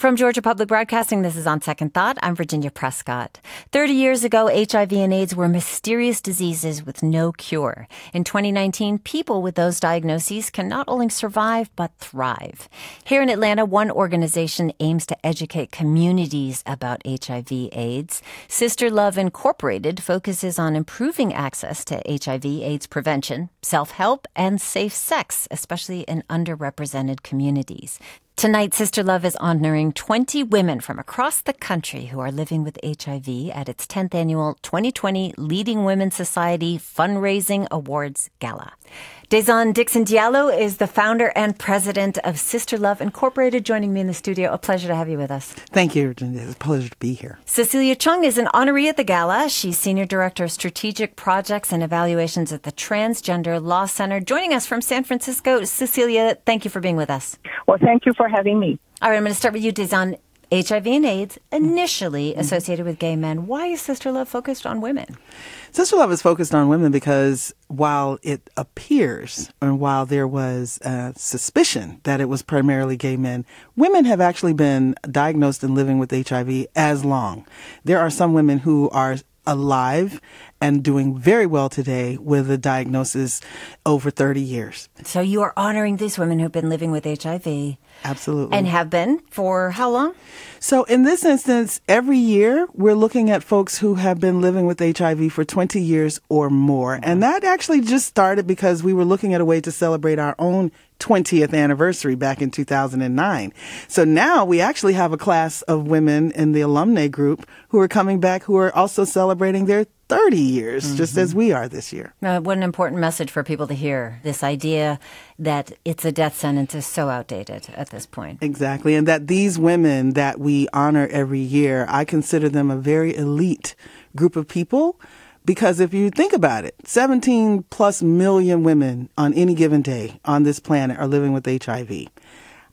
From Georgia Public Broadcasting, this is On Second Thought. I'm Virginia Prescott. 30 years ago, HIV and AIDS were mysterious diseases with no cure. In 2019, people with those diagnoses can not only survive, but thrive. Here in Atlanta, one organization aims to educate communities about HIV AIDS. Sister Love Incorporated focuses on improving access to HIV AIDS prevention, self-help, and safe sex, especially in underrepresented communities. Tonight, Sister Love is honoring 20 women from across the country who are living with HIV at its 10th annual 2020 Leading Women Society Fundraising Awards Gala. Dázon Dixon Diallo is the founder and president of Sister Love Incorporated, joining me in the studio. A pleasure to have you with us. Thank you, It's a pleasure to be here. Cecilia Chung is an honoree at the gala. She's senior director of strategic projects and evaluations at the Transgender Law Center. Joining us from San Francisco, Cecilia, thank you for being with us. Well, thank you for having me. All right, I'm going to start with you, Dázon. HIV and AIDS, initially mm-hmm. associated with gay men. Why is Sister Love focused on women? Sister Love is focused on women because while it appears and while there was a suspicion that it was primarily gay men, women have actually been diagnosed and living with HIV as long. There are some women who are alive and doing very well today with a diagnosis over 30 years. So you are honoring these women who've been living with HIV. Absolutely. And have been for how long? So in this instance, every year we're looking at folks who have been living with HIV for 20 years or more. And that actually just started because we were looking at a way to celebrate our own 20th anniversary back in 2009. So now we actually have a class of women in the alumni group who are coming back who are also celebrating their 30 years, mm-hmm. just as we are this year. Uh, what an important message for people to hear. This idea that it's a death sentence is so outdated at this point. Exactly. And that these women that we honor every year, I consider them a very elite group of people. Because if you think about it, 17 plus million women on any given day on this planet are living with HIV.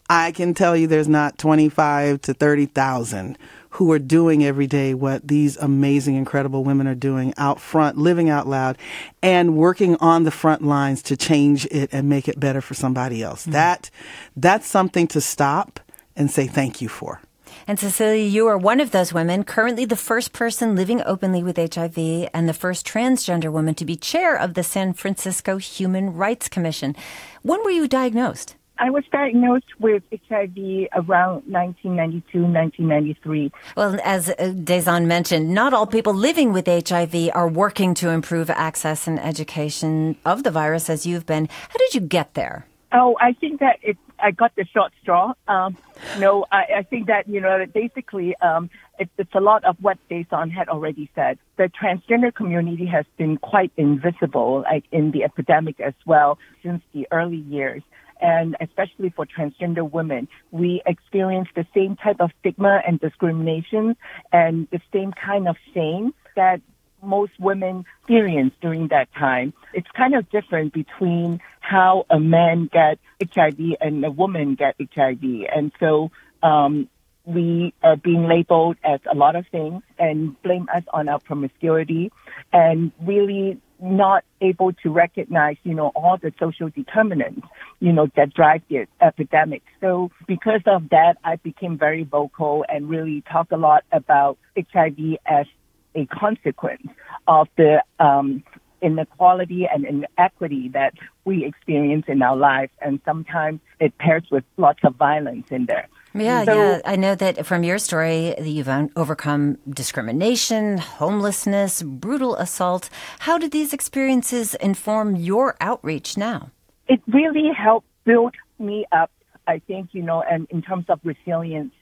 I can tell you there's not 25 to 30,000 who are doing every day what these amazing, incredible women are doing out front, living out loud, and working on the front lines to change it and make it better for somebody else. Mm-hmm. That that's something to stop and say thank you for. And Cecilia, you are one of those women, currently the first person living openly with HIV and the first transgender woman to be chair of the San Francisco Human Rights Commission. When were you diagnosed? I was diagnosed with HIV around 1992, 1993. Well, as uh, Dázon mentioned, not all people living with HIV are working to improve access and education of the virus as you've been. How did you get there? Oh, I think that it, I got the short straw. Um, no, I, I think that, you know, basically, um, it, it's a lot of what Dázon had already said. The transgender community has been quite invisible, like in the epidemic as well, since the early years and especially for transgender women, we experience the same type of stigma and discrimination and the same kind of shame that most women experience during that time. It's kind of different between how a man gets HIV and a woman gets HIV. And so, um, we are being labeled as a lot of things and blame us on our promiscuity and really not able to recognize, you know, all the social determinants, you know, that drive the epidemic. So because of that, I became very vocal and really talk a lot about HIV as a consequence of the um, inequality and inequity that we experience in our lives. And sometimes it pairs with lots of violence in there. Yeah, so, yeah. I know that from your story, that you've overcome discrimination, homelessness, brutal assault. How did these experiences inform your outreach now? It really helped build me up, I think, you know, and in terms of resilience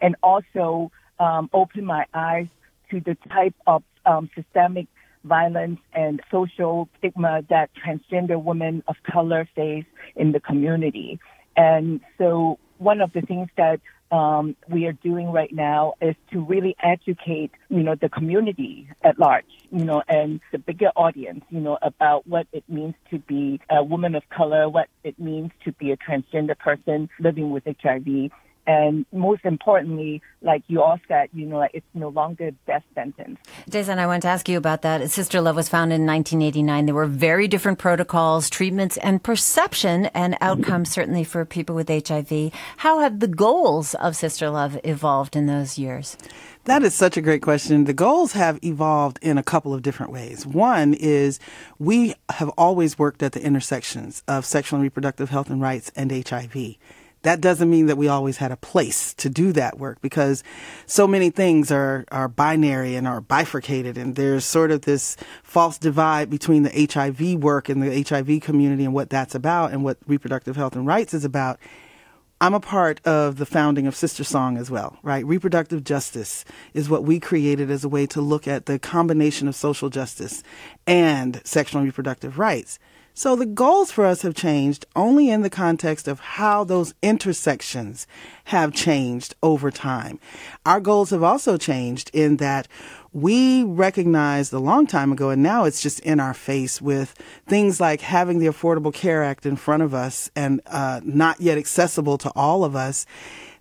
and also um, open my eyes to the type of um, systemic violence and social stigma that transgender women of color face in the community. And so one of the things that um, we are doing right now is to really educate, you know, the community at large, you know, and the bigger audience, you know, about what it means to be a woman of color, what it means to be a transgender person living with HIV, And most importantly, like you all said, you know, like it's no longer death sentence. Jason, I want to ask you about that. Sister Love was founded in 1989. There were very different protocols, treatments, and perception and outcomes, certainly for people with HIV. How have the goals of Sister Love evolved in those years? That is such a great question. The goals have evolved in a couple of different ways. One is we have always worked at the intersections of sexual and reproductive health and rights and HIV. That doesn't mean that we always had a place to do that work because so many things are, are binary and are bifurcated and there's sort of this false divide between the HIV work and the HIV community and what that's about and what reproductive health and rights is about I'm a part of the founding of SisterSong as well, right? Reproductive justice is what we created as a way to look at the combination of social justice and sexual and reproductive rights. So the goals for us have changed only in the context of how those intersections have changed over time. Our goals have also changed in that we recognized a long time ago, and now it's just in our face with things like having the Affordable Care Act in front of us and uh, not yet accessible to all of us.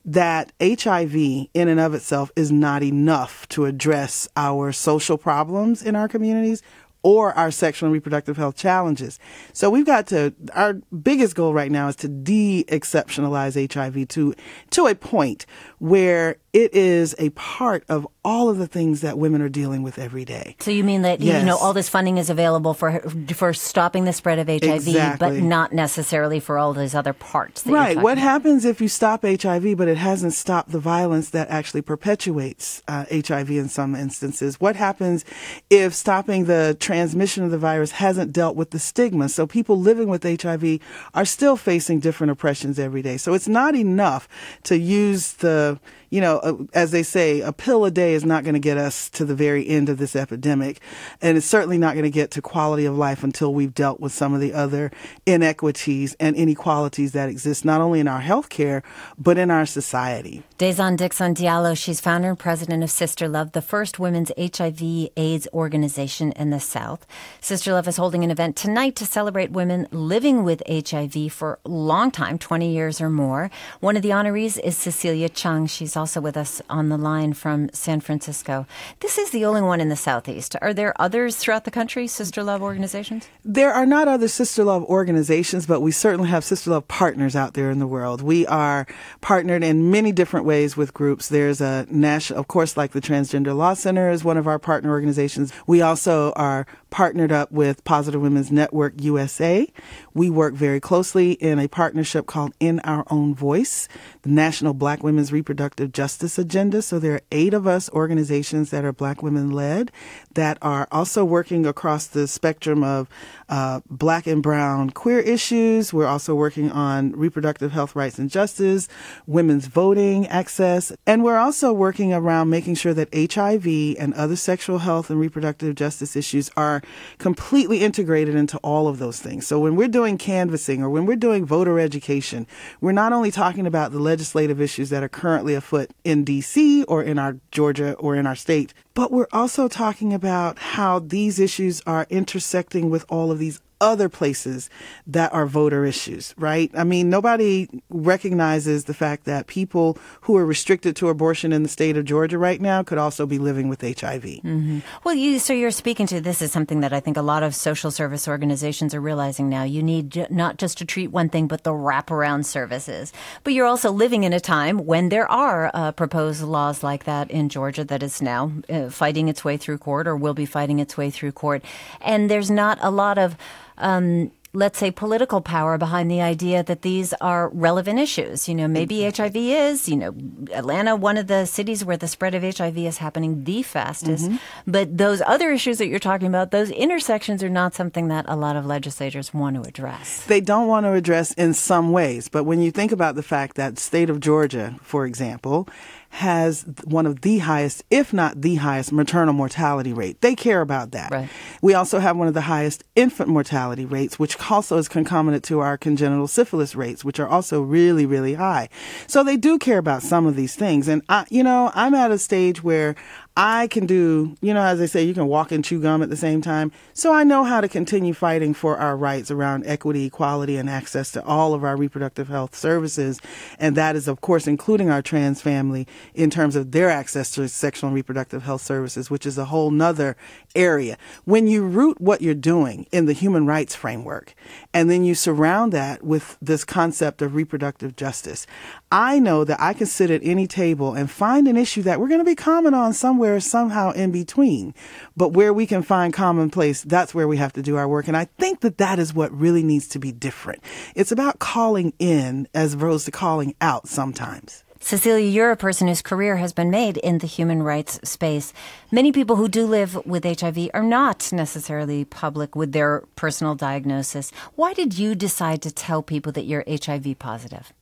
That HIV in and of itself is not enough to address our social problems in our communities or our sexual and reproductive health challenges. So we've got to, our biggest goal right now is to de-exceptionalize HIV to, to a point where it is a part of all of the things that women are dealing with every day. So you mean that yes. you know all this funding is available for for stopping the spread of HIV, exactly. but not necessarily for all those other parts. right. What about. happens if you stop HIV, but it hasn't stopped the violence that actually perpetuates uh, HIV in some instances? What happens if stopping the transmission of the virus hasn't dealt with the stigma? So people living with HIV are still facing different oppressions every day. So it's not enough to use the you know, uh, as they say, a pill a day is not going to get us to the very end of this epidemic. And it's certainly not going to get to quality of life until we've dealt with some of the other inequities and inequalities that exist, not only in our healthcare, but in our society. Dázon Dixon Diallo, she's founder and president of Sister Love, the first women's HIV AIDS organization in the South. Sister Love is holding an event tonight to celebrate women living with HIV for a long time, 20 years or more. One of the honorees is Cecilia Chung. She's also with us on the line from San Francisco. This is the only one in the Southeast. Are there others throughout the country, Sister Love organizations? There are not other Sister Love organizations, but we certainly have Sister Love partners out there in the world. We are partnered in many different ways with groups. There's a national, of course, like the Transgender Law Center is one of our partner organizations. We also are partnered up with Positive Women's Network USA. We work very closely in a partnership called In Our Own Voice, the National Black Women's Reproductive Justice Agenda. So there are eight of us organizations that are black women led that are also working across the spectrum of uh, black and brown queer issues. We're also working on reproductive health rights and justice, women's voting access, and we're also working around making sure that HIV and other sexual health and reproductive justice issues are completely integrated into all of those things. So when we're doing canvassing or when we're doing voter education, we're not only talking about the legislative issues that are currently afoot in DC or in our Georgia or in our state, but we're also talking about how these issues are intersecting with all of these other places that are voter issues, right? I mean, nobody recognizes the fact that people who are restricted to abortion in the state of Georgia right now could also be living with HIV. Mm-hmm. Well, you, so you're speaking to this is something that I think a lot of social service organizations are realizing now. You need not just to treat one thing, but the wraparound services. But you're also living in a time when there are uh, proposed laws like that in Georgia that is now uh, fighting its way through court or will be fighting its way through court. And there's not a lot of um, let's say, political power behind the idea that these are relevant issues. You know, maybe HIV is, you know, Atlanta, one of the cities where the spread of HIV is happening the fastest. Mm-hmm. But those other issues that you're talking about, those intersections are not something that a lot of legislators want to address. They don't want to address in some ways. But when you think about the fact that state of Georgia, for example, has one of the highest, if not the highest, maternal mortality rate. They care about that. Right. We also have one of the highest infant mortality rates, which also is concomitant to our congenital syphilis rates, which are also really, really high. So they do care about some of these things. And I, you know, I'm at a stage where I can do, you know, as they say, you can walk and chew gum at the same time. So I know how to continue fighting for our rights around equity, equality, and access to all of our reproductive health services. And that is, of course, including our trans family in terms of their access to sexual and reproductive health services, which is a whole nother area. When you root what you're doing in the human rights framework, and then you surround that with this concept of reproductive justice, I know that I can sit at any table and find an issue that we're going to be common on somewhere somehow in between. But where we can find commonplace, that's where we have to do our work. And I think that that is what really needs to be different. It's about calling in as opposed to calling out sometimes. Cecilia, you're a person whose career has been made in the human rights space. Many people who do live with HIV are not necessarily public with their personal diagnosis. Why did you decide to tell people that you're HIV positive?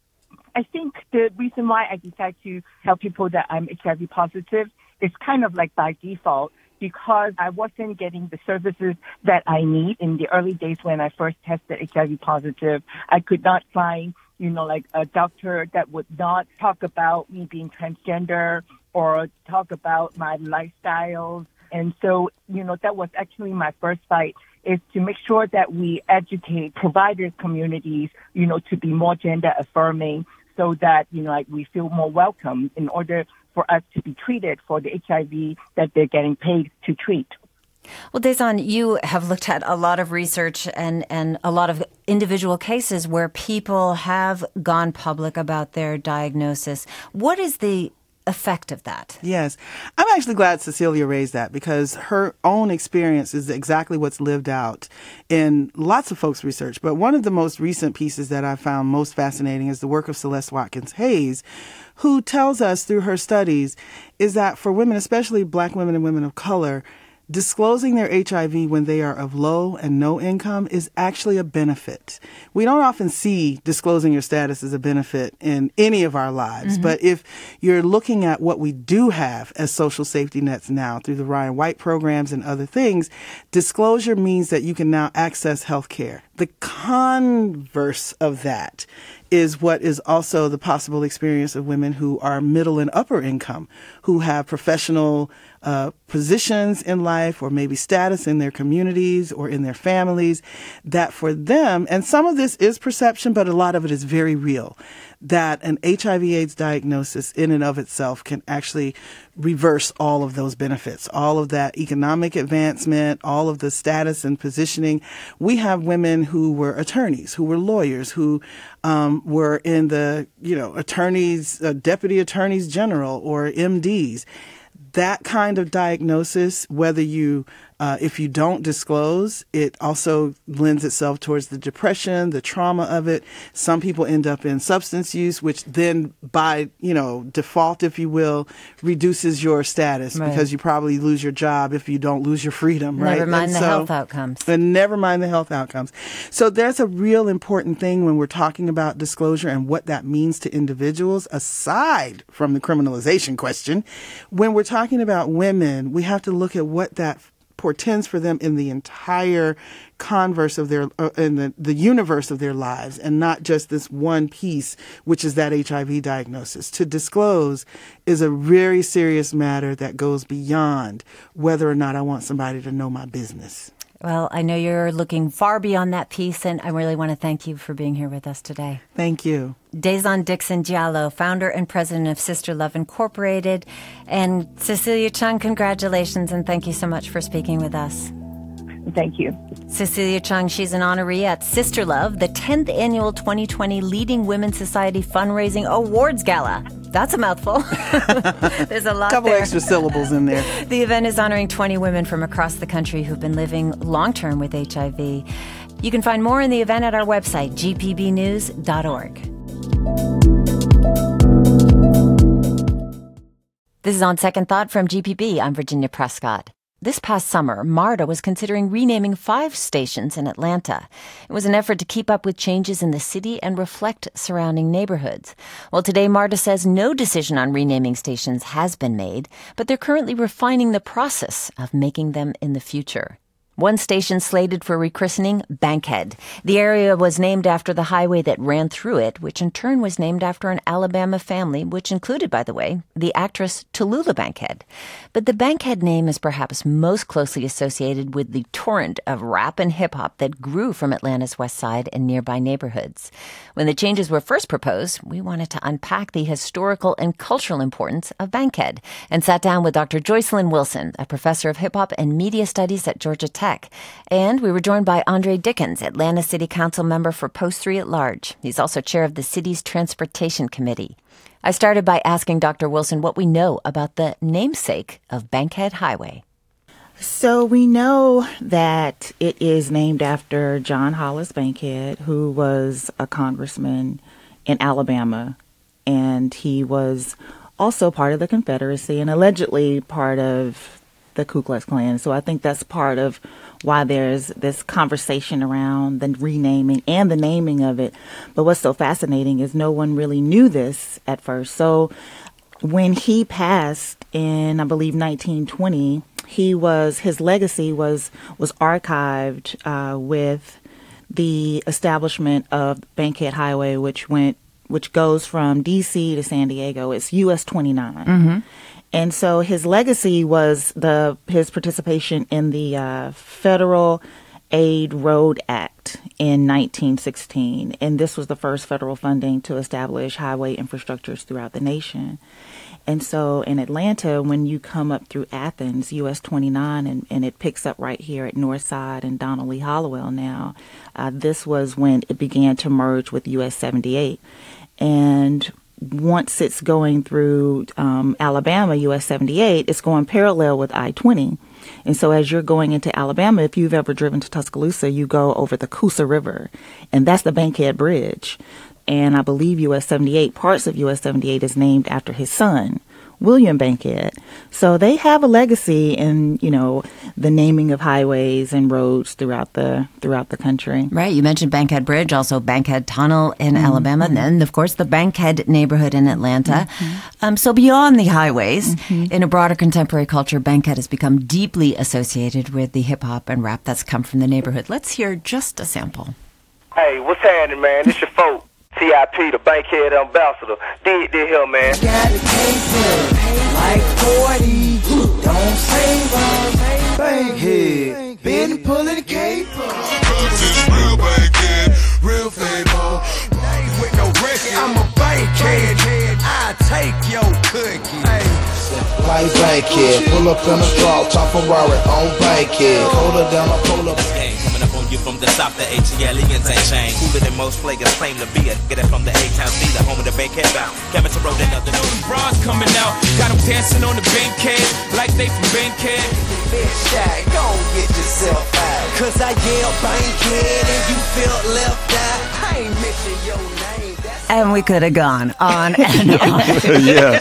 I think the reason why I decided to tell people that I'm HIV positive is kind of like by default because I wasn't getting the services that I need in the early days when I first tested HIV positive. I could not find, you know, like a doctor that would not talk about me being transgender or talk about my lifestyles. And so, you know, that was actually my first fight is to make sure that we educate providers communities, you know, to be more gender affirming so that, you know, like we feel more welcome in order for us to be treated for the HIV that they're getting paid to treat. Well, Dázon, you have looked at a lot of research and, and a lot of individual cases where people have gone public about their diagnosis. What is the effect of that. Yes. I'm actually glad Cecilia raised that because her own experience is exactly what's lived out in lots of folks' research. But one of the most recent pieces that I found most fascinating is the work of Celeste Watkins Hayes, who tells us through her studies is that for women, especially black women and women of color, disclosing their HIV when they are of low and no income is actually a benefit. We don't often see disclosing your status as a benefit in any of our lives, mm-hmm. but if you're looking at what we do have as social safety nets now through the Ryan White programs and other things, disclosure means that you can now access health care. The converse of that is what is also the possible experience of women who are middle and upper income, who have professional uh, positions in life or maybe status in their communities or in their families, that for them, and some of this is perception, but a lot of it is very real, that an HIV AIDS diagnosis in and of itself can actually reverse all of those benefits, all of that economic advancement, all of the status and positioning. We have women who were attorneys, who were lawyers, who um, were in the, you know, attorneys, uh, deputy attorneys general or MDs that kind of diagnosis, whether you uh, if you don't disclose, it also lends itself towards the depression, the trauma of it. Some people end up in substance use, which then, by you know default, if you will, reduces your status right. because you probably lose your job if you don't lose your freedom. Never right? mind and the so, health outcomes. And never mind the health outcomes. So that's a real important thing when we're talking about disclosure and what that means to individuals. Aside from the criminalization question, when we're talking about women, we have to look at what that portends for them in the entire converse of their uh, in the, the universe of their lives and not just this one piece which is that HIV diagnosis. To disclose is a very serious matter that goes beyond whether or not I want somebody to know my business well, I know you're looking far beyond that piece, and I really want to thank you for being here with us today. Thank you. Dázon Dixon Diallo, founder and president of Sister Love Incorporated. And Cecilia Chung, congratulations, and thank you so much for speaking with us. Thank you. Cecilia Chung, she's an honoree at Sister Love, the 10th annual 2020 Leading Women's Society Fundraising Awards Gala. That's a mouthful. There's a lot. Couple there. extra syllables in there. The event is honoring 20 women from across the country who've been living long term with HIV. You can find more in the event at our website, gpbnews.org. This is On Second Thought from GPB. I'm Virginia Prescott. This past summer, MARTA was considering renaming five stations in Atlanta. It was an effort to keep up with changes in the city and reflect surrounding neighborhoods. Well, today, MARTA says no decision on renaming stations has been made, but they're currently refining the process of making them in the future. One station slated for rechristening, Bankhead. The area was named after the highway that ran through it, which in turn was named after an Alabama family, which included, by the way, the actress Tallulah Bankhead. But the Bankhead name is perhaps most closely associated with the torrent of rap and hip hop that grew from Atlanta's west side and nearby neighborhoods. When the changes were first proposed, we wanted to unpack the historical and cultural importance of Bankhead and sat down with Dr. Joycelyn Wilson, a professor of hip hop and media studies at Georgia Tech. Tech. And we were joined by Andre Dickens, Atlanta City Council member for Post 3 at Large. He's also chair of the city's Transportation Committee. I started by asking Dr. Wilson what we know about the namesake of Bankhead Highway. So we know that it is named after John Hollis Bankhead, who was a congressman in Alabama, and he was also part of the Confederacy and allegedly part of the Ku Klux Klan. So I think that's part of why there's this conversation around the renaming and the naming of it. But what's so fascinating is no one really knew this at first. So when he passed in, I believe, 1920, he was his legacy was was archived uh, with the establishment of Bankhead Highway, which went which goes from D.C. to San Diego. It's US 29. Mm-hmm. And so his legacy was the his participation in the uh, Federal Aid Road Act in 1916, and this was the first federal funding to establish highway infrastructures throughout the nation. And so in Atlanta, when you come up through Athens, US 29, and, and it picks up right here at Northside and Lee Hollowell now, uh, this was when it began to merge with US 78. And once it's going through um, Alabama, US 78, it's going parallel with I 20. And so as you're going into Alabama, if you've ever driven to Tuscaloosa, you go over the Coosa River, and that's the Bankhead Bridge. And I believe US 78, parts of US 78 is named after his son. William Bankhead. So they have a legacy in, you know, the naming of highways and roads throughout the throughout the country. Right. You mentioned Bankhead Bridge, also Bankhead Tunnel in mm-hmm. Alabama, and then of course the Bankhead neighborhood in Atlanta. Mm-hmm. Um, so beyond the highways, mm-hmm. in a broader contemporary culture, Bankhead has become deeply associated with the hip hop and rap that's come from the neighborhood. Let's hear just a sample. Hey, what's happening, man? It's your folk. TIP, the Bankhead ambassador. Did this here, man. Got a like 40. Don't save us. Bankhead. Been pulling the cape real Bankhead, real favor. With no record, I'm a Bankhead. I take your cookie. Hey. White Bankhead, pull up in a draw, top Ferrari on Bankhead. Colder down a polar Coming up on you from the south, the ATLiens ain't changed. Cooler than most players claim to be a get it from the A-Town B, the home of the Bankhead bound. Cameron Road, another note. Bras coming out, got them dancing on the Bankhead like they from Bankhead. Shaq, don't get yourself out. Cause I yell Bankhead and you feel left out. I ain't mention your name. And we could have gone on and on. yeah.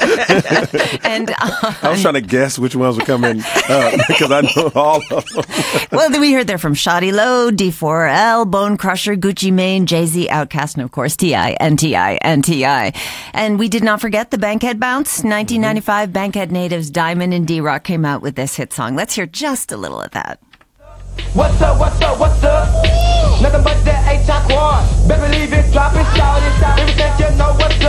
and on. I was trying to guess which ones were coming uh, because I know all of them. well, we heard there from Shawty Lo, D4L, Bone Crusher, Gucci Mane, Jay Z, Outkast, and of course T.I., N.T.I., N.T.I. And we did not forget the Bankhead Bounce. 1995 mm-hmm. Bankhead natives Diamond and D-Roc came out with this hit song. Let's hear just a little of that. What's up, what's up, what's up? Nothing but that H I quad. Better leave it, drop it, shout it, shout it. you know what's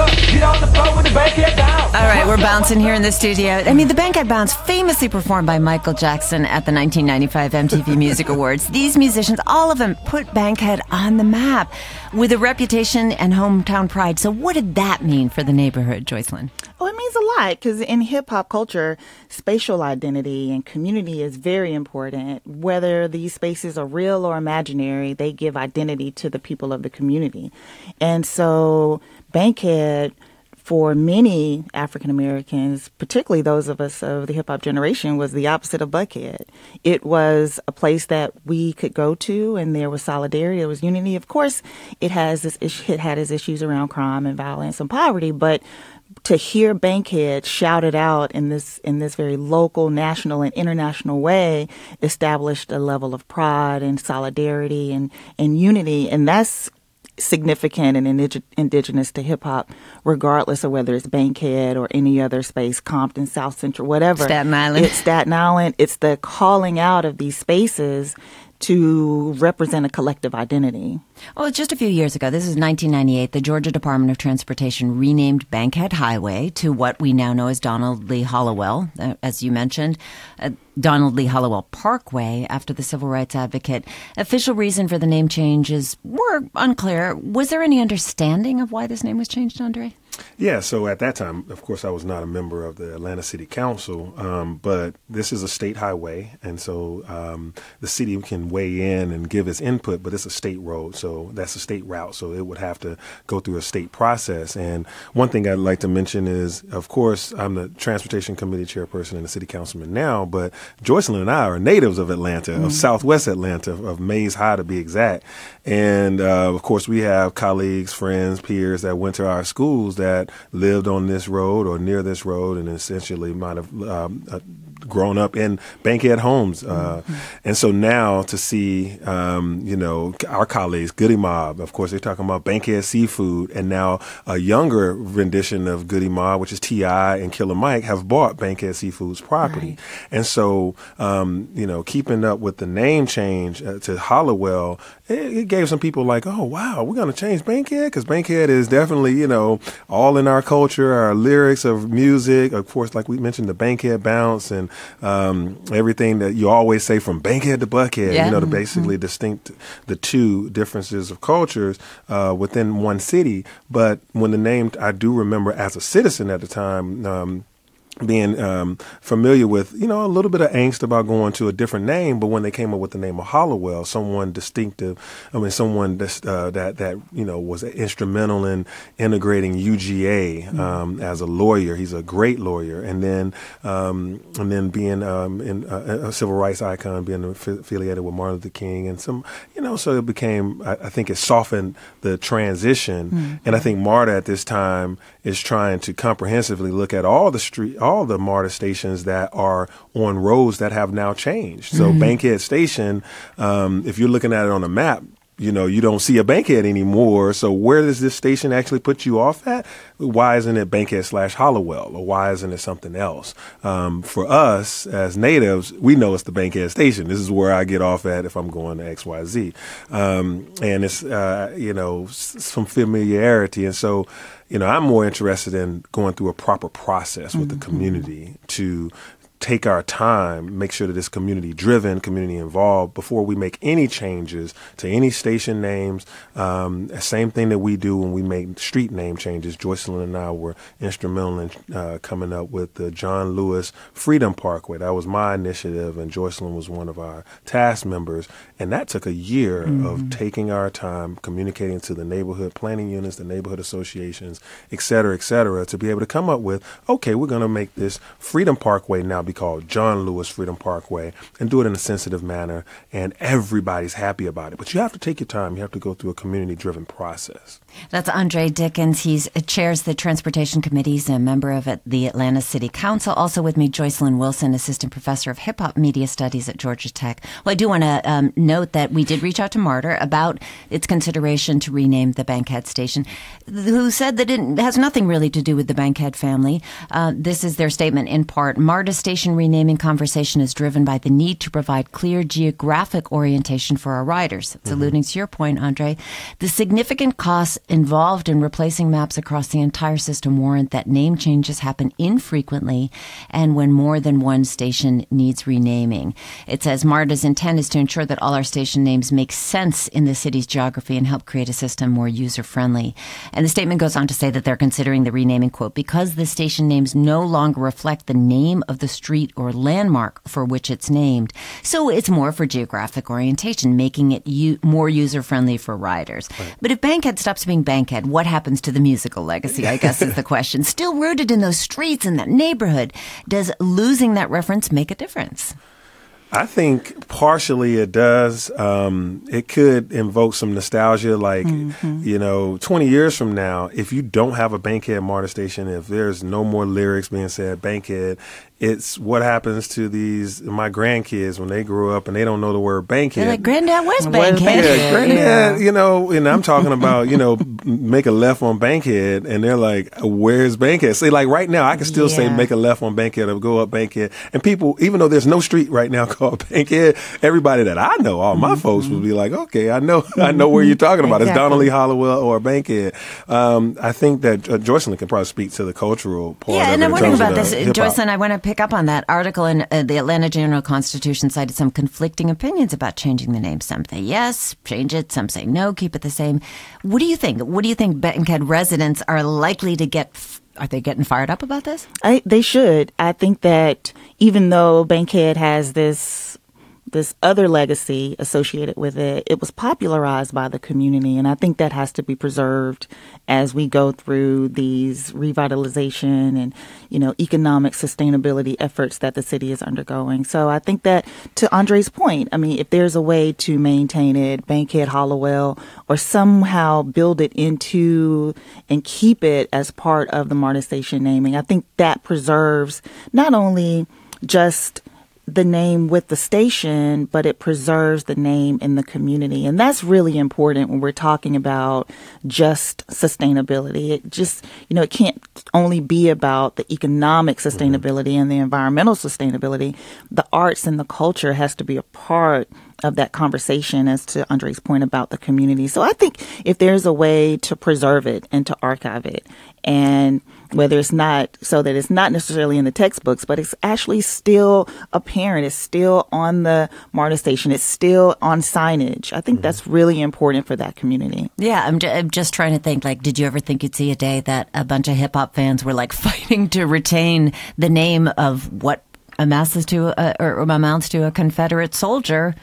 bouncing here in the studio. I mean, the Bankhead bounce, famously performed by Michael Jackson at the 1995 MTV Music Awards. These musicians, all of them, put Bankhead on the map with a reputation and hometown pride. So, what did that mean for the neighborhood, Joycelyn? Oh, it means a lot because in hip hop culture, spatial identity and community is very important. Whether these spaces are real or imaginary, they give identity to the people of the community. And so, Bankhead for many African Americans, particularly those of us of the hip hop generation, was the opposite of Buckhead. It was a place that we could go to, and there was solidarity, there was unity. Of course, it has this it had its issues around crime and violence and poverty, but to hear Bankhead shouted out in this in this very local, national, and international way established a level of pride and solidarity and, and unity, and that's significant and indig- indigenous to hip hop, regardless of whether it's Bankhead or any other space, Compton, South Central, whatever. Staten Island. It's Staten Island. It's the calling out of these spaces to represent a collective identity. Well, just a few years ago, this is 1998, the Georgia Department of Transportation renamed Bankhead Highway to what we now know as Donald Lee Hollowell, uh, as you mentioned, uh, Donald Lee Hollowell Parkway after the civil rights advocate. Official reason for the name changes were unclear. Was there any understanding of why this name was changed, Andre? Yeah, so at that time, of course, I was not a member of the Atlanta City Council, um, but this is a state highway, and so um, the city can weigh in and give its input, but it's a state road, so that's a state route, so it would have to go through a state process. And one thing I'd like to mention is, of course, I'm the Transportation Committee chairperson and the city councilman now, but Joycelyn and I are natives of Atlanta, mm-hmm. of Southwest Atlanta, of Mays High to be exact. And uh, of course, we have colleagues, friends, peers that went to our schools that lived on this road or near this road and essentially might have um, uh, grown up in Bankhead homes. Uh, mm-hmm. And so now to see, um, you know, our colleagues, Goodie Mob, of course, they're talking about Bankhead Seafood, and now a younger rendition of Goodie Mob, which is T.I. and Killer Mike, have bought Bankhead Seafood's property. Right. And so, um, you know, keeping up with the name change uh, to Hollowell, it, it, gave some people like, oh, wow, we're going to change Bankhead? Because Bankhead is definitely, you know, all in our culture, our lyrics of music. Of course, like we mentioned, the Bankhead bounce and um, everything that you always say from Bankhead to Buckhead, yeah. you know, to basically mm-hmm. distinct the two differences of cultures uh, within one city. But when the name, I do remember as a citizen at the time, um, being um, familiar with, you know, a little bit of angst about going to a different name, but when they came up with the name of Hollowell, someone distinctive, I mean, someone uh, that that you know was instrumental in integrating UGA mm-hmm. um, mm-hmm. as a lawyer. He's a great lawyer, and then um, and then being um, in a, a, civil rights icon, being affiliated with Martin Luther King, and some, you know, so it became. I, I think it softened the transition, mm-hmm. and I think MARTA at this time is trying to comprehensively look at all the street all the MARTA stations that are on roads that have now changed. So mm-hmm. Bankhead Station, um, if you're looking at it on a map, you know, you don't see a Bankhead anymore. So where does this station actually put you off at? Why isn't it Bankhead slash Hollowell or why isn't it something else? Um, for us as natives, we know it's the Bankhead station. This is where I get off at if I'm going to XYZ. Um, and it's, uh, you know, some familiarity. And so, you know, I'm more interested in going through a proper process with mm-hmm. the community to take our time, make sure that it's community driven, community involved before we make any changes to any station names. Um, same thing that we do when we make street name changes. Joycelyn and I were instrumental in uh, coming up with the John Lewis Freedom Parkway. That was my initiative, and Joycelyn was one of our task members. And that took a year mm-hmm. of taking our time, communicating to the neighborhood planning units, the neighborhood associations, et cetera, et cetera, to be able to come up with, okay, we're going to make this Freedom Parkway now called John Lewis Freedom Parkway and do it in a sensitive manner, and everybody's happy about it. But you have to take your time. You have to go through a community driven process. That's Andre Dickens. He chairs the Transportation Committees, and a member of the Atlanta City Council. Also with me, Joycelyn Wilson, Assistant Professor of Hip Hop Media Studies at Georgia Tech. Well, I do want to um, note that we did reach out to MARTA about its consideration to rename the Bankhead station, who said that it has nothing really to do with the Bankhead family. Uh, this is their statement in part. MARTA station renaming conversation is driven by the need to provide clear geographic orientation for our riders. It's mm-hmm. alluding to your point, Andre. The significant costs involved in replacing maps across the entire system warrant that name changes happen infrequently and when more than one station needs renaming. It says MARTA's intent is to ensure that all our station names make sense in the city's geography and help create a system more user friendly. And the statement goes on to say that they're considering the renaming quote because the station names no longer reflect the name of the street or landmark for which it's named. So it's more for geographic orientation, making it u- more user friendly for riders. Right. But if Bankhead stops being Bankhead, what happens to the musical legacy, I guess is the question. Still rooted in those streets and that neighborhood. Does losing that reference make a difference? I think partially it does. Um, it could invoke some nostalgia, like Mm-hmm. you know, twenty years from now, if you don't have a Bankhead MARTA station, if there's no more lyrics being said Bankhead, it's what happens to these my grandkids when they grow up and they don't know the word Bankhead. They're like, Granddad, where's Where's Bankhead? Bankhead? Yeah, granddad, Yeah. you know, and I'm talking about, you know, make a left on Bankhead, and they're like, where's Bankhead? See, like right now, I can still say make a left on Bankhead or go up Bankhead. And people, even though there's no street right now called Bankhead, everybody that I know, all my folks would be like, okay, I know, I know where you're talking about. It's Donald Lee Hollowell or Bankhead. Um, I think that uh, Joycelyn can probably speak to the cultural part Yeah, of and it I'm wondering about this, hip-hop. Joycelyn. I want to pick up on that article in uh, the Atlanta Journal-Constitution cited some conflicting opinions about changing the name. Some say yes, change it. Some say no, keep it the same. What do you think? What do you think Bankhead residents are likely to get? f- Are they getting fired up about this? I, they should. I think that even though Bankhead has this this other legacy associated with it, it was popularized by the community, and I think that has to be preserved as we go through these revitalization and you know economic sustainability efforts that the city is undergoing. So I think that to Andre's point, I mean, if there's a way to maintain it, Bankhead Hollowell, or somehow build it into and keep it as part of the MARTA station naming, I think that preserves not only just the name with the station, but it preserves the name in the community. And that's really important when we're talking about just sustainability. It just, you know, it can't only be about the economic mm-hmm. sustainability and the environmental sustainability. The arts and the culture has to be a part of that conversation as to Andre's point about the community. So I think if there's a way to preserve it and to archive it and whether it's not so that it's not necessarily in the textbooks, but it's actually still apparent. It's still on the MARTA station. It's still on signage. I think mm-hmm. that's really important for that community. Yeah, I'm, ju- I'm just trying to think. Like, did you ever think you'd see a day that a bunch of hip hop fans were like fighting to retain the name of what amasses to a, or amounts to a Confederate soldier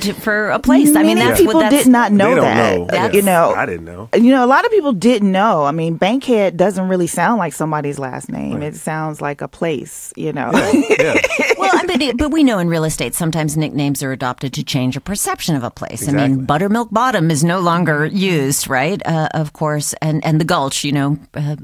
to, for a place? I mean, Many that's people what that's, did not know They don't that. know. That's- You know, I didn't know. You know, a lot of people didn't know. I mean, Bankhead doesn't really sound like somebody's last name. It sounds like a place. You know. Yeah. Well, I mean, but we know in real estate sometimes nicknames are adopted to change a perception of a place. I mean, Buttermilk Bottom is no longer used, right? Uh, of course, and and the Gulch, you know. Uh,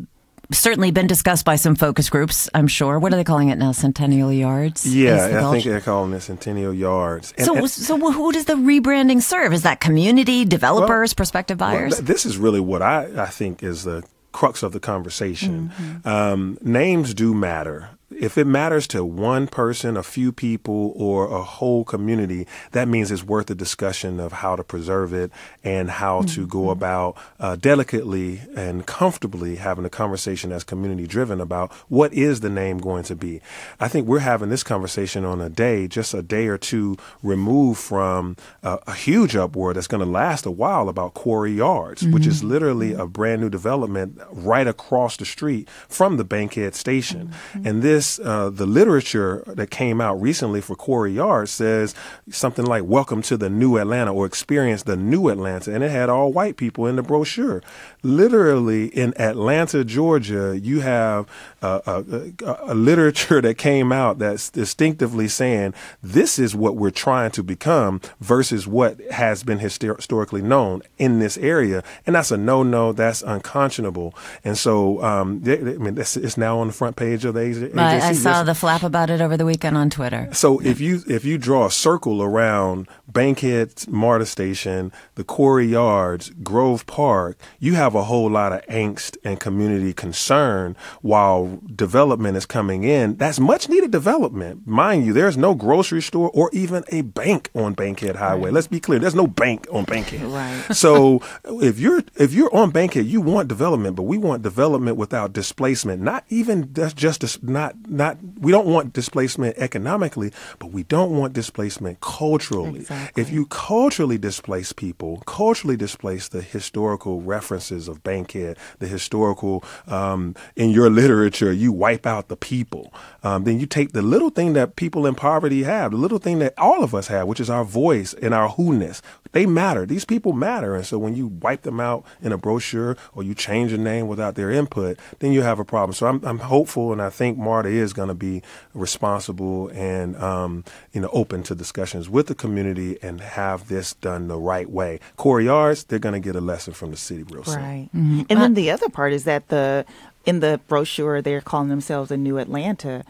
Certainly been discussed by some focus groups, I'm sure. What are they calling it now? Centennial Yards? Yeah, I Gulch? think they're calling it Centennial Yards. And- So, and- so who does the rebranding serve? Is that community, developers, prospective buyers? th- this is really what I, I think is the crux of the conversation. Mm-hmm. Um, names do matter. If it matters to one person, a few people, or a whole community, that means it's worth a discussion of how to preserve it and how to Mm-hmm. go about uh, delicately and comfortably having a conversation as community driven about what is the name going to be. I think we're having this conversation on a day, just a day or two removed from uh, a huge uproar that's going to last a while about Quarry Yards, which is literally a brand new development right across the street from the Bankhead station. And this, uh, the literature that came out recently for Quarry Yard says something like "Welcome to the New Atlanta" or "Experience the New Atlanta," and it had all white people in the brochure. Literally in Atlanta, Georgia, you have a, a, literature that came out that's distinctively saying this is what we're trying to become versus what has been historically known in this area, and that's a no-no. That's unconscionable. And so, um, I mean, it's, now on the front page of the AJ, I, I saw the flap about it over the weekend on Twitter. so if you if you draw a circle around Bankhead MARTA Station, the Quarry Yards, Grove Park, you have a whole lot of angst and community concern while development is coming in. That's much needed development. Mind you, there's no grocery store or even a bank on Bankhead Highway. Let's be clear, there's no bank on Bankhead. Right. So if you're if you're on Bankhead, you want development, but we want development without displacement. Not even that's just dis- not not we don't want displacement economically, but we don't want displacement culturally. Exactly. If you culturally displace people, culturally displace the historical references of Bankhead, the historical um, in your literature, you wipe out the people. Um, then you take the little thing that people in poverty have, the little thing that all of us have, which is our voice and our who-ness. They matter. These people matter. And so when you wipe them out in a brochure or you change a name without their input, then you have a problem. So I'm, I'm hopeful and I think MARTA MARTA is going to be responsible and um, you know open to discussions with the community and have this done the right way. Quarry Yards, they're going to get a lesson from the city real soon. Right. Mm-hmm. And then the other part is that the in the brochure they're calling themselves a New Atlanta,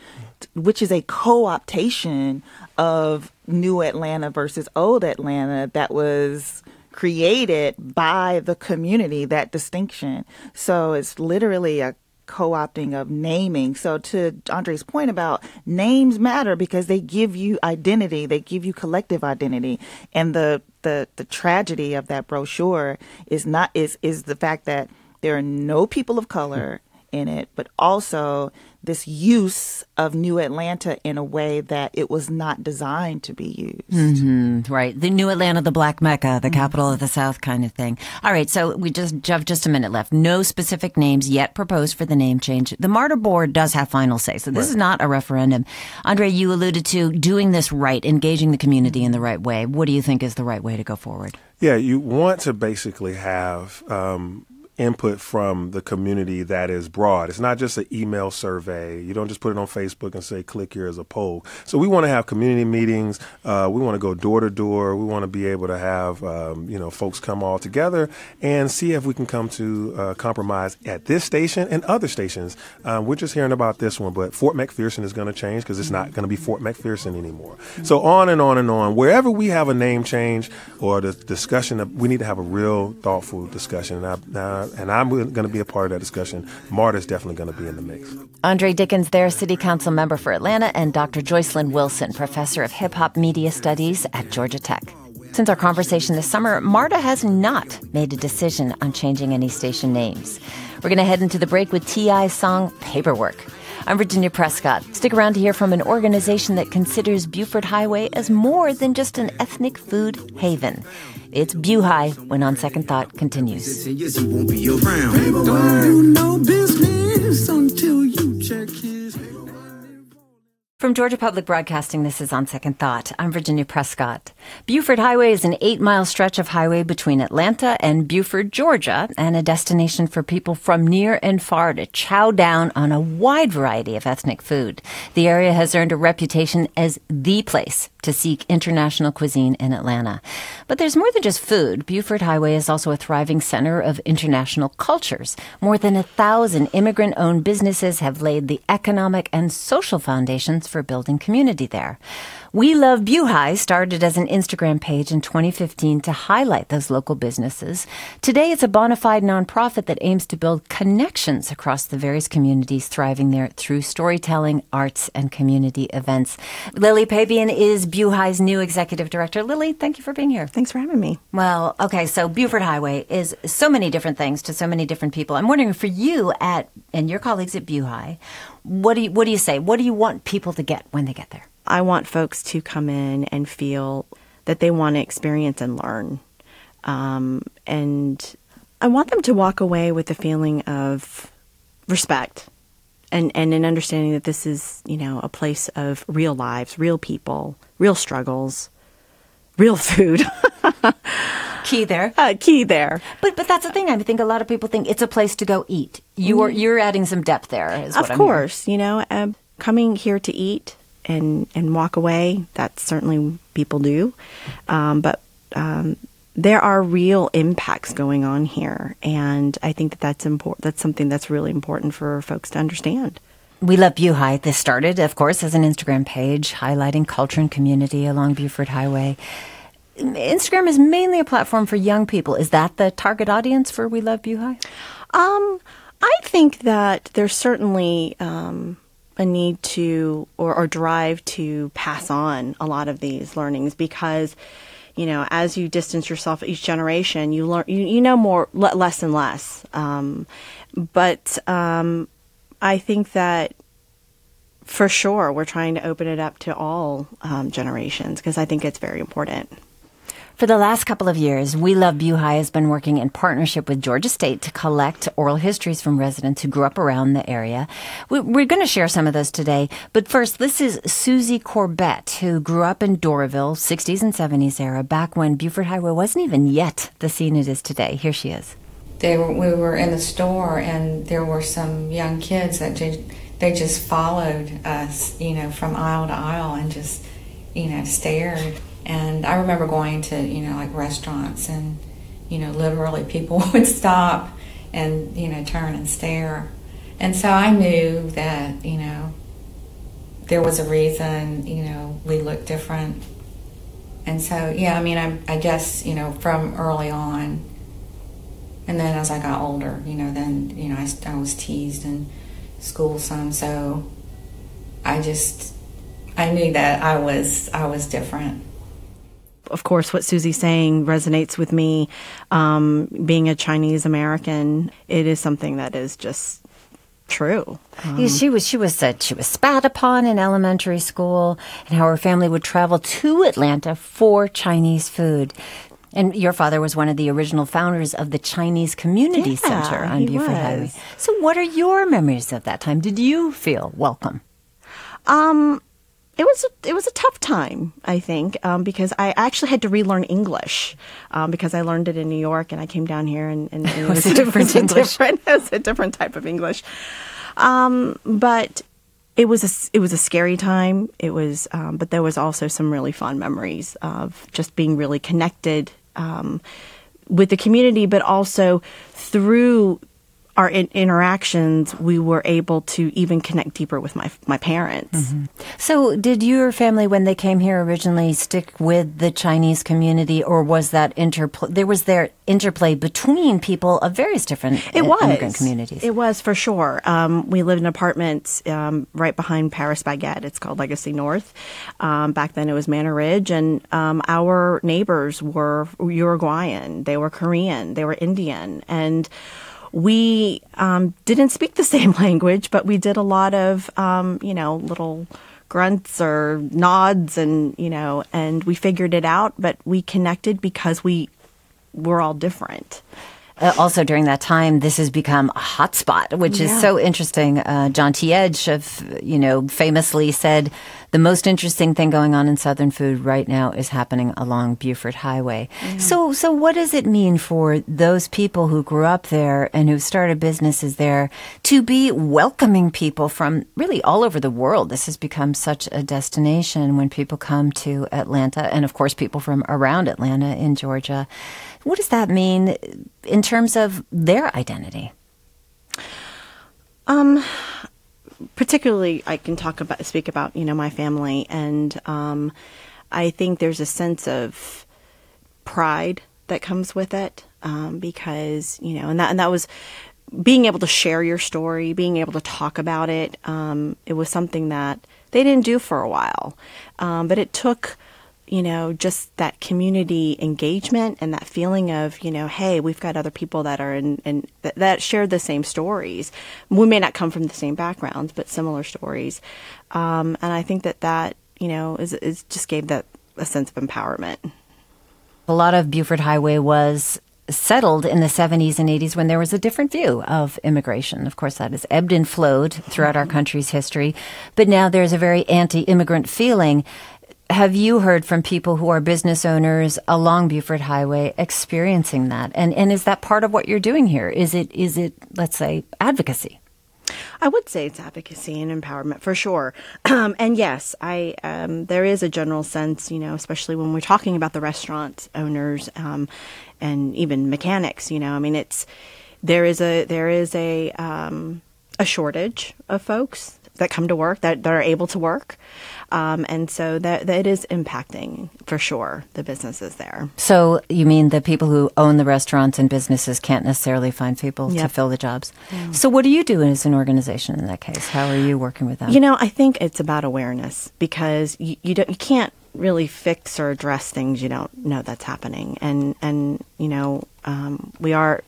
which is a co-optation of New Atlanta versus Old Atlanta that was created by the community, that distinction. So it's literally a co-opting of naming. So to Andre's point about names matter because they give you identity, they give you collective identity. And the the the tragedy of that brochure is not is is the fact that there are no people of color in it, but also this use of New Atlanta in a way that it was not designed to be used. Mm-hmm, right. The New Atlanta, the Black Mecca, the mm-hmm. capital of the South kind of thing. All right. So we just have just a minute left. No specific names yet proposed for the name change. The MARTA board does have final say. So this right. is not a referendum. Andre, you alluded to doing this right, engaging the community in the right way. What do you think is the right way to go forward? Yeah, you want to basically have um, input from the community that is broad. It's not just an email survey. You don't just put it on Facebook and say, click here as a poll. So we want to have community meetings. Uh, we want to go door to door. We want to be able to have, um, you know, folks come all together and see if we can come to uh, compromise at this station and other stations. Um, we're just hearing about this one, but Fort McPherson is going to change because it's not going to be Fort McPherson anymore. So on and on and on. Wherever we have a name change or the discussion, we need to have a real thoughtful discussion. And I, and I'm going to be a part of that discussion. MARTA is definitely going to be in the mix. Andre Dickens, there, City Council member for Atlanta, and Dr. Joycelyn Wilson, professor of hip hop media studies at Georgia Tech. Since our conversation this summer, MARTA has not made a decision on changing any station names. We're going to head into the break with T.I.'s song Paperwork. I'm Virginia Prescott. Stick around to hear from an organization that considers Buford Highway as more than just an ethnic food haven. It's BuHi when On Second Thought continues. From Georgia Public Broadcasting, this is On Second Thought. I'm Virginia Prescott. Buford Highway is an eight mile stretch of highway between Atlanta and Buford, Georgia, and a destination for people from near and far to chow down on a wide variety of ethnic food. The area has earned a reputation as the place to seek international cuisine in Atlanta. But there's more than just food. Buford Highway is also a thriving center of international cultures. More than a thousand immigrant owned businesses have laid the economic and social foundations for building community there. We Love BuHi started as an Instagram page in 2015 to highlight those local businesses. Today, it's a bona fide nonprofit that aims to build connections across the various communities thriving there through storytelling, arts, and community events. Lily Pabian is BuHi's new executive director. Lily, thank you for being here. Thanks for having me. Well, okay, so Buford Highway is so many different things to so many different people. I'm wondering for you at and your colleagues at BuHi, what do you what do you say? What do you want people to get when they get there? I want folks to come in and feel that they want to experience and learn. Um, and I want them to walk away with a feeling of respect and, and an understanding that this is, you know, a place of real lives, real people, real struggles, real food. key there. Uh, key there. But but that's the thing. I think a lot of people think it's a place to go eat. You are mm-hmm. you're adding some depth there. of course, you know, uh, coming here to eat and and walk away. That certainly people do, um, but um, there are real impacts going on here, and I think that that's important. That's something that's really important for folks to understand. We Love BuHi. This started, of course, as an Instagram page highlighting culture and community along Buford Highway. Instagram is mainly a platform for young people. Is that the target audience for We Love BuHi? Um, I think that there's certainly um, a need to or, or drive to pass on a lot of these learnings because you know as you distance yourself each generation you learn you, you know more less and less. Um, but um, i think that for sure we're trying to open it up to all um, generations because i think it's very important for the last couple of years, We Love BuHi has been working in partnership with Georgia State to collect oral histories from residents who grew up around the area. We're going to share some of those today. But first, this is Susie Corbett, who grew up in Doraville, 60s and 70s era, back when Buford Highway wasn't even yet the scene it is today. Here she is. They were, we were in the store, and there were some young kids that they just followed us, you know, from aisle to aisle and just, you know, stared. And I remember going to, you know, like restaurants and, you know, literally people would stop and, you know, turn and stare. And so I knew that, you know, there was a reason, you know, we looked different. And so, yeah, I mean, I, I guess, you know, from early on, and then as I got older, you know, then, you know, I, I was teased in school some. So I just, I knew that I was, I was different of course, what Susie's saying resonates with me. Um, being a Chinese American, it is something that is just true. Um, yeah, she was she was said she was spat upon in elementary school, and how her family would travel to Atlanta for Chinese food. And your father was one of the original founders of the Chinese Community yeah, Center on Buford was. Highway. So, what are your memories of that time? Did you feel welcome? Um, it was a, it was a tough time, I think, um, because I actually had to relearn English um, because I learned it in New York and I came down here and, and, and it was a different it was a different, it was a different type of English. Um, but it was a it was a scary time. It was, um, but there was also some really fun memories of just being really connected um, with the community, but also through our in- interactions, we were able to even connect deeper with my my parents. Mm-hmm. So, did your family, when they came here originally, stick with the Chinese community, or was that interplay? There was there interplay between people of various different it was. immigrant communities. It was for sure. Um, we lived in apartments um, right behind Paris Baguette. It's called Legacy North. Um, back then, it was Manor Ridge, and um, our neighbors were Uruguayan. They were Korean. They were Indian, and we um, didn't speak the same language, but we did a lot of, um, you know, little grunts or nods and, you know, and we figured it out, but we connected because we were all different. Uh, also during that time, this has become a hotspot, which yeah. is so interesting. Uh, John T. Edge, of, you know, famously said, the most interesting thing going on in Southern food right now is happening along Buford Highway. Mm-hmm. So, so what does it mean for those people who grew up there and who started businesses there to be welcoming people from really all over the world? This has become such a destination when people come to Atlanta, and of course, people from around Atlanta in Georgia. What does that mean in terms of their identity? Um, particularly, I can talk about speak about you know my family, and um, I think there's a sense of pride that comes with it um, because you know, and that and that was being able to share your story, being able to talk about it. Um, it was something that they didn't do for a while, um, but it took you know, just that community engagement and that feeling of, you know, hey, we've got other people that are in, in that, that share the same stories. We may not come from the same backgrounds, but similar stories. Um, and I think that that, you know, is, is just gave that a sense of empowerment. A lot of Buford Highway was settled in the 70s and 80s when there was a different view of immigration. Of course, that has ebbed and flowed throughout our country's history. But now there's a very anti immigrant feeling have you heard from people who are business owners along Buford Highway experiencing that? And and is that part of what you're doing here? Is it is it let's say advocacy? I would say it's advocacy and empowerment for sure. Um, and yes, I um, there is a general sense, you know, especially when we're talking about the restaurant owners um, and even mechanics. You know, I mean, it's there is a there is a um, a shortage of folks that come to work that, that are able to work. Um, and so that, that is impacting for sure the businesses there. So you mean the people who own the restaurants and businesses can't necessarily find people yep. to fill the jobs? Yeah. So what are you doing as an organization in that case? How are you working with them? You know, I think it's about awareness because you, you don't you can't really fix or address things you don't know that's happening, and and you know um, we are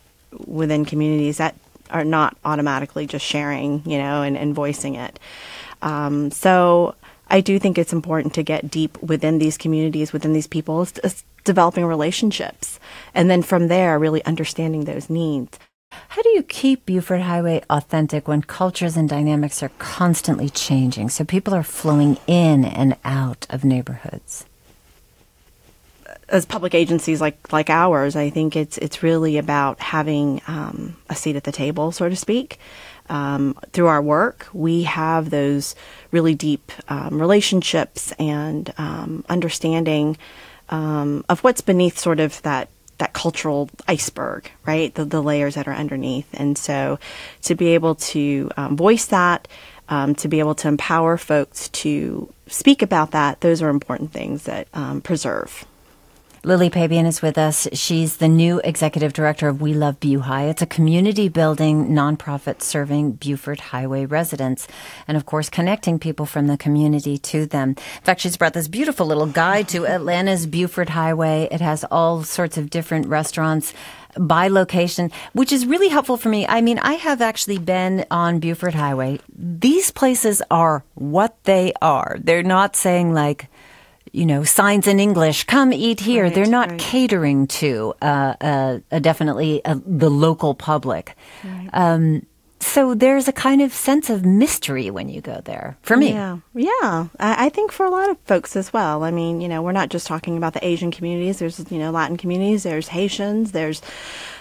within communities that are not automatically just sharing, you know, and, and voicing it. Um, so I do think it's important to get deep within these communities, within these people, developing relationships. And then from there, really understanding those needs. How do you keep Buford Highway authentic when cultures and dynamics are constantly changing? So people are flowing in and out of neighborhoods. As public agencies like like ours, I think it's it's really about having um, a seat at the table, so to speak um, through our work, we have those really deep um, relationships and um, understanding um, of what's beneath sort of that that cultural iceberg, right? The, the layers that are underneath. And so to be able to um, voice that, to be able to empower folks to speak about that, those are important things that preserve. Lily Pabian is with us. She's the new executive director of We Love BuHi. It's a community building nonprofit serving Buford Highway residents and, of course, connecting people from the community to them. In fact, she's brought this beautiful little guide to Atlanta's Buford Highway. It has all sorts of different restaurants by location, which is really helpful for me. I mean, I have actually been on Buford Highway. These places are what they are. They're not saying like, you know, signs in English, come eat here. Right, They're not right. catering to uh, uh, definitely uh, the local public. Um, so there's a kind of sense of mystery when you go there. For me, Yeah, yeah. I, I think for a lot of folks as well. I mean, you know, we're not just talking about the Asian communities. There's, you know, Latin communities. There's Haitians. There's,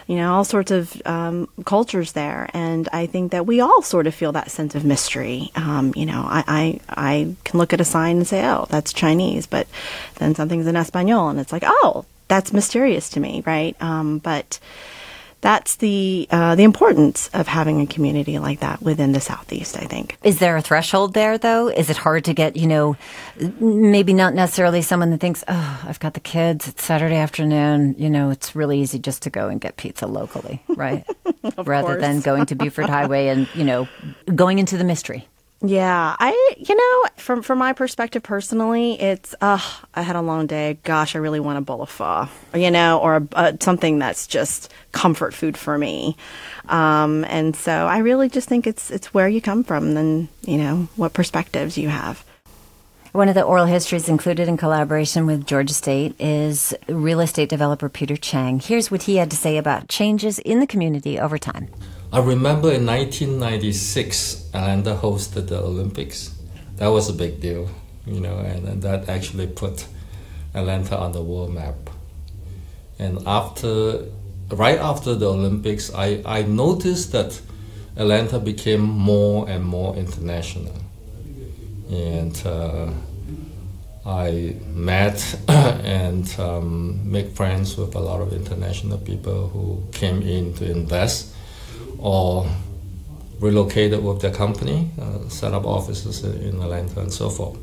you know, all sorts of um, cultures there, and I think that we all sort of feel that sense of mystery. Um, you know, I, I I can look at a sign and say, oh, that's Chinese, but then something's in Espanol, and it's like, oh, that's mysterious to me, right? Um, but that's the uh, the importance of having a community like that within the southeast. I think. is there a threshold there though? Is it hard to get, you know, maybe not necessarily someone that thinks, oh, I've got the kids, it's Saturday afternoon, you know, it's really easy just to go and get pizza locally, right? Rather course. than going to Buford Highway and, you know, going into the mystery. Yeah, I you know from from my perspective personally, it's uh I had a long day. Gosh, I really want a bowl of pho, you know, or a, uh, something that's just comfort food for me. Um, and so I really just think it's it's where you come from, and you know what perspectives you have. One of the oral histories included in collaboration with Georgia State is real estate developer Peter Chang. Here's what he had to say about changes in the community over time. I remember in 1996, Atlanta hosted the Olympics. That was a big deal, you know, and, and that actually put Atlanta on the world map. And after, right after the Olympics, I, I noticed that Atlanta became more and more international. And uh, I met and um, make friends with a lot of international people who came in to invest or relocated with their company, uh, set up offices in Atlanta and so forth.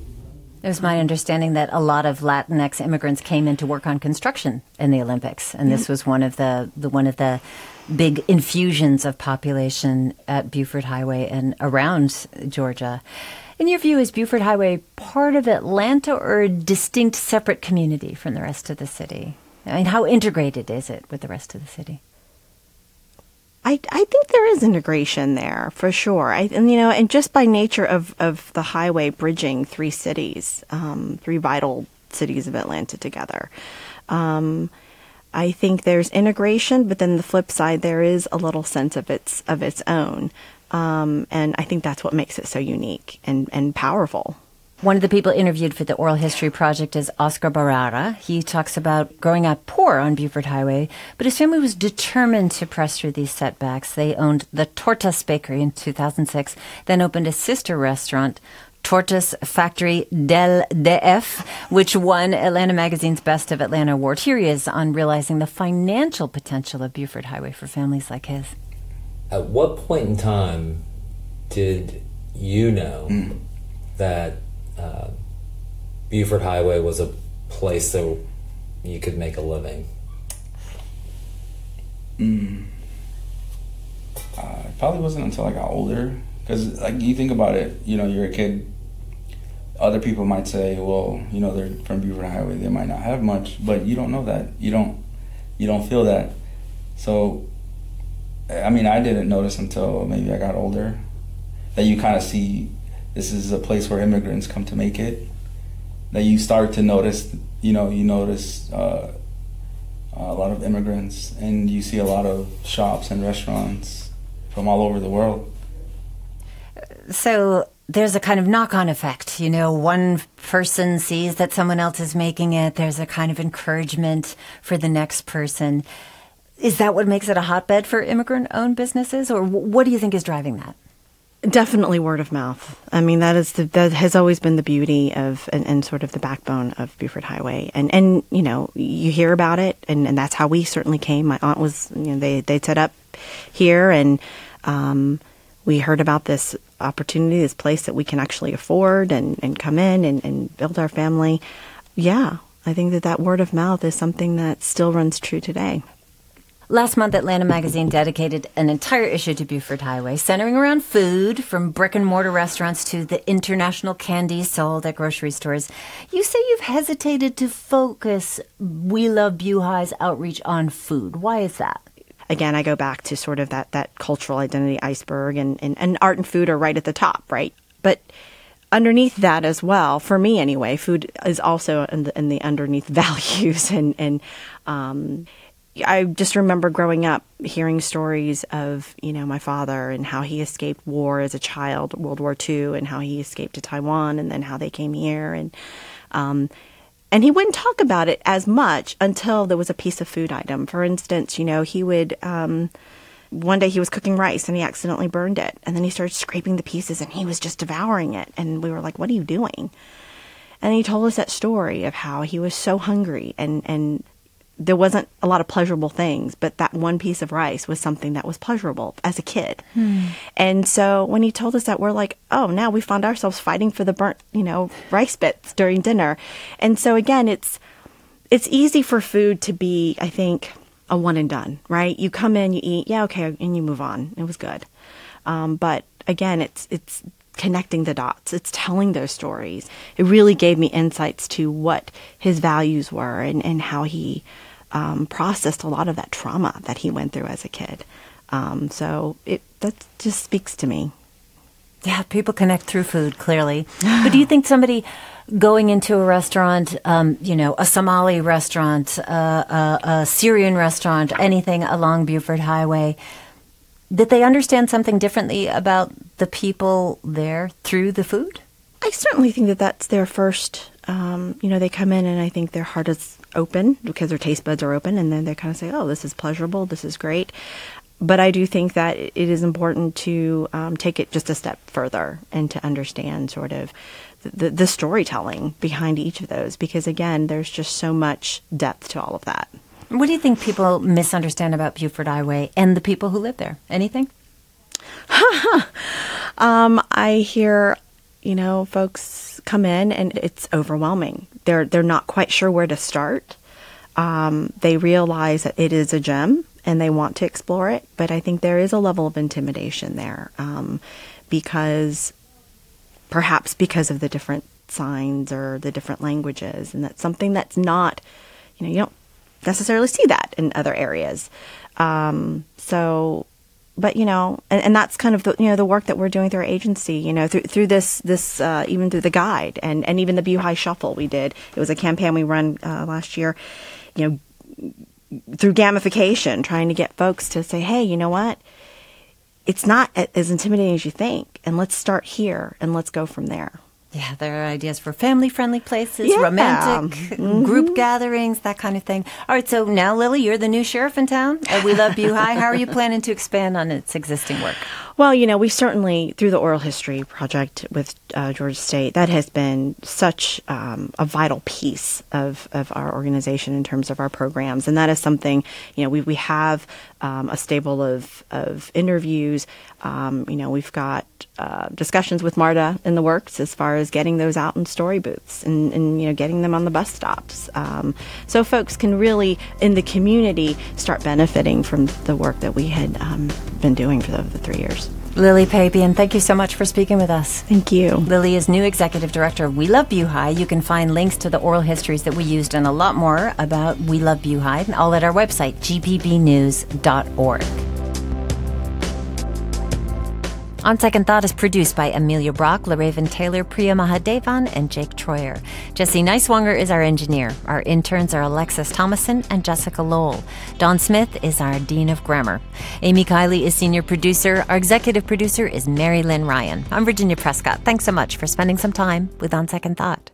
It was my understanding that a lot of Latinx immigrants came in to work on construction in the Olympics, and this was one of the, the one of the big infusions of population at Buford Highway and around Georgia. In your view, is Buford Highway part of Atlanta or a distinct, separate community from the rest of the city? I mean, how integrated is it with the rest of the city? I, I think there is integration there for sure. I, and you know, and just by nature of, of the highway bridging three cities, um, three vital cities of Atlanta together, um, I think there's integration. But then the flip side, there is a little sense of its of its own, um, and I think that's what makes it so unique and and powerful. One of the people interviewed for the Oral History Project is Oscar Barrera. He talks about growing up poor on Buford Highway, but his family was determined to press through these setbacks. They owned the Tortas Bakery in 2006, then opened a sister restaurant, Tortas Factory del DF, which won Atlanta Magazine's Best of Atlanta award. Here he is on realizing the financial potential of Buford Highway for families like his. At what point in time did you know mm. that uh, Buford Highway was a place that you could make a living? Uh, it probably wasn't until I got older. Because, like, you think about it, you know, you're a kid. Other people might say, well, you know, they're from Buford Highway. They might not have much, but you don't know that. You don't, you don't feel that. So, I mean, I didn't notice until maybe I got older that you kind of see this is a place where immigrants come to make it. That you start to notice, you know, you notice uh, a lot of immigrants, and you see a lot of shops and restaurants from all over the world. So there's a kind of knock on effect. You know, one person sees that someone else is making it, there's a kind of encouragement for the next person. Is that what makes it a hotbed for immigrant owned businesses, or what do you think is driving that? Definitely word of mouth. I mean, that is the, that has always been the beauty of and, and sort of the backbone of Buford Highway. And and you know, you hear about it, and, and that's how we certainly came. My aunt was, you know, they they set up here, and um, we heard about this opportunity, this place that we can actually afford, and and come in and, and build our family. Yeah, I think that that word of mouth is something that still runs true today. Last month, Atlanta Magazine dedicated an entire issue to Buford Highway, centering around food, from brick and mortar restaurants to the international candies sold at grocery stores. You say you've hesitated to focus We Love BuHi's outreach on food. Why is that? Again, I go back to sort of that, that cultural identity iceberg, and, and, and art and food are right at the top, right? But underneath that as well, for me anyway, food is also in the, in the underneath values and, and um, I just remember growing up hearing stories of, you know, my father and how he escaped war as a child, World War II, and how he escaped to Taiwan and then how they came here. And, um, and he wouldn't talk about it as much until there was a piece of food item. For instance, you know, he would, um, one day he was cooking rice and he accidentally burned it. And then he started scraping the pieces and he was just devouring it. And we were like, what are you doing? And he told us that story of how he was so hungry and, and there wasn't a lot of pleasurable things, but that one piece of rice was something that was pleasurable as a kid. Hmm. And so when he told us that, we're like, oh, now we found ourselves fighting for the burnt, you know, rice bits during dinner. And so again, it's it's easy for food to be, I think, a one and done, right? You come in, you eat, yeah, okay, and you move on. It was good. Um, but again, it's it's connecting the dots. It's telling those stories. It really gave me insights to what his values were and, and how he um, processed a lot of that trauma that he went through as a kid. Um, so it that just speaks to me. Yeah, people connect through food clearly. but do you think somebody going into a restaurant, um, you know, a Somali restaurant, uh, a, a Syrian restaurant, anything along Buford Highway, did they understand something differently about the people there through the food? I certainly think that that's their first. Um, you know, they come in and I think their heart is open because their taste buds are open, and then they kind of say, "Oh, this is pleasurable. This is great." But I do think that it is important to um, take it just a step further and to understand sort of the, the storytelling behind each of those, because again, there's just so much depth to all of that. What do you think people misunderstand about Buford Highway and the people who live there? Anything? um, I hear, you know, folks come in and it's overwhelming. They're they're not quite sure where to start. Um, they realize that it is a gem and they want to explore it, but I think there is a level of intimidation there um, because perhaps because of the different signs or the different languages, and that's something that's not, you know, you don't necessarily see that in other areas. Um, so, but you know, and, and, that's kind of the you know the work that we're doing through our agency. You know, through through this this uh, even through the guide and and even the Buhi Shuffle we did. It was a campaign we run uh, last year. You know, through gamification, trying to get folks to say, hey, you know what? It's not as intimidating as you think, and let's start here and let's go from there. Yeah, there are ideas for family friendly places, yeah. romantic mm-hmm. group gatherings, that kind of thing. All right, so now, Lily, you're the new sheriff in town. And we love Buhi. How are you planning to expand on its existing work? Well, you know, we certainly, through the Oral History Project with uh, Georgia State, that has been such um, a vital piece of, of our organization in terms of our programs. And that is something, you know, we, we have um, a stable of, of interviews. Um, you know, we've got uh, discussions with MARTA in the works as far as getting those out in story booths and, and you know, getting them on the bus stops. Um, so folks can really, in the community, start benefiting from the work that we had um, been doing for the, the three years. Lily Pabian, thank you so much for speaking with us. Thank you. Lily is new executive director of We Love Buhi. You can find links to the oral histories that we used and a lot more about We Love Buhi all at our website, gpbnews.org. On Second Thought is produced by Amelia Brock, LaRaven Taylor, Priya Mahadevan, and Jake Troyer. Jesse Neiswanger is our engineer. Our interns are Alexis Thomason and Jessica Lowell. Don Smith is our Dean of Grammar. Amy Kiley is senior producer. Our executive producer is Mary Lynn Ryan. I'm Virginia Prescott. Thanks so much for spending some time with On Second Thought.